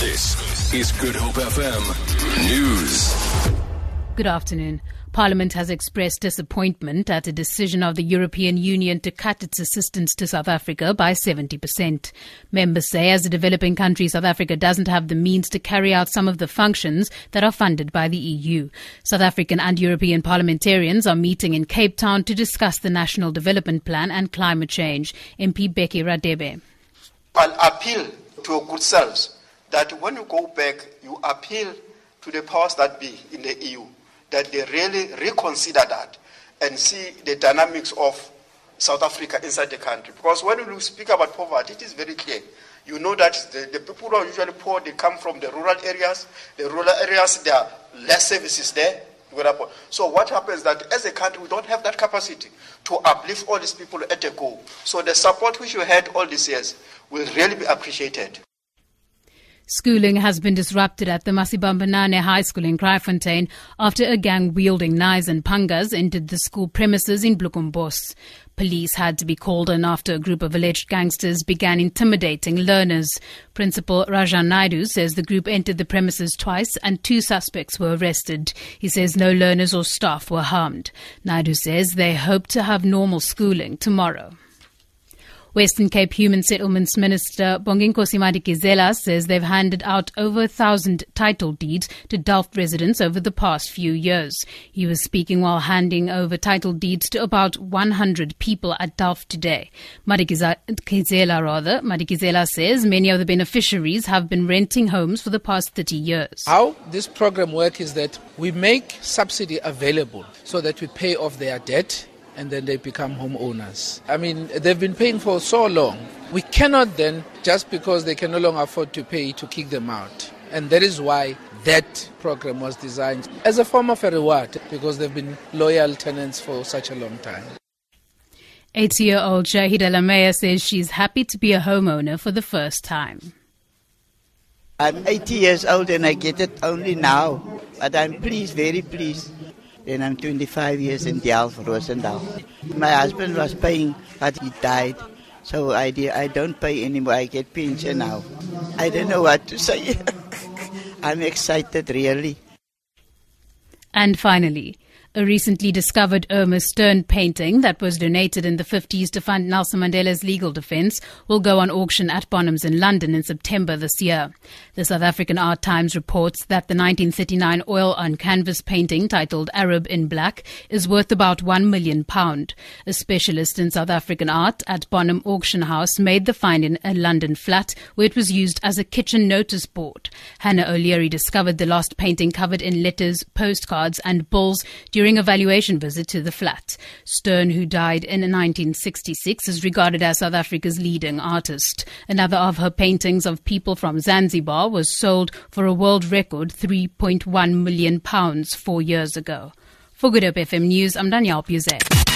This is Good Hope FM News. Good afternoon. Parliament has expressed disappointment at a decision of the European Union to cut its assistance to South Africa by 70%. Members say as a developing country, South Africa doesn't have the means to carry out some of the functions that are funded by the EU. South African and European parliamentarians are meeting in Cape Town to discuss the National Development Plan and climate change. MP Bheki Radebe. I'll appeal to your good selves that when you go back, you appeal to the powers that be in the EU that they really reconsider that and see the dynamics of South Africa inside the country. Because when you speak about poverty, it is very clear. You know that the, the people who are usually poor, they come from the rural areas. The rural areas, there are less services there. So what happens is that as a country, we don't have that capacity to uplift all these people at a go. So the support which you had all these years will really be appreciated. Schooling has been disrupted at the Masibambisane High School in Kraaifontein after a gang wielding knives and pangas entered the school premises in Bloekombos. Police had to be called in after a group of alleged gangsters began intimidating learners. Principal Rajan Naidu says the group entered the premises twice and two suspects were arrested. He says no learners or staff were harmed. Naidu says they hope to have normal schooling tomorrow. Western Cape Human Settlements Minister Bonginkosi Madikizela says they've handed out over a thousand title deeds to Delft residents over the past few years. He was speaking while handing over title deeds to about 100 people at Delft today. Madikizela rather, Madikizela says many of the beneficiaries have been renting homes for the past 30 years. How this program works is that we make subsidy available so that we pay off their debt and then they become homeowners. I mean, they've been paying for so long. We cannot then, just because they can no longer afford to pay, to kick them out. And that is why that program was designed as a form of a reward because they've been loyal tenants for such a long time. 80 year old Shahida Lamea says she's happy to be a homeowner for the first time. I'm 80 years old and I get it only now, but I'm pleased, very pleased and I'm 25 years in Delft, Rosendal. My husband was paying, but he died. So I, I don't pay anymore. I get pension now. I don't know what to say. I'm excited, really. And finally, a recently discovered Irma Stern painting that was donated in the 50s to fund Nelson Mandela's legal defense will go on auction at Bonhams in London in September this year. The South African Art Times reports that the 1939 oil on canvas painting titled Arab in Black is worth about 1 million pound. A specialist in South African art at Bonham Auction House made the find in a London flat where it was used as a kitchen notice board. Hannah O'Leary discovered the lost painting covered in letters, postcards and bulls during a valuation visit to the flat. Stern, who died in 1966, is regarded as South Africa's leading artist. Another of her paintings of people from Zanzibar was sold for a world record 3.1 million pounds four years ago. For Good Hope FM News, I'm Danielle Buzet.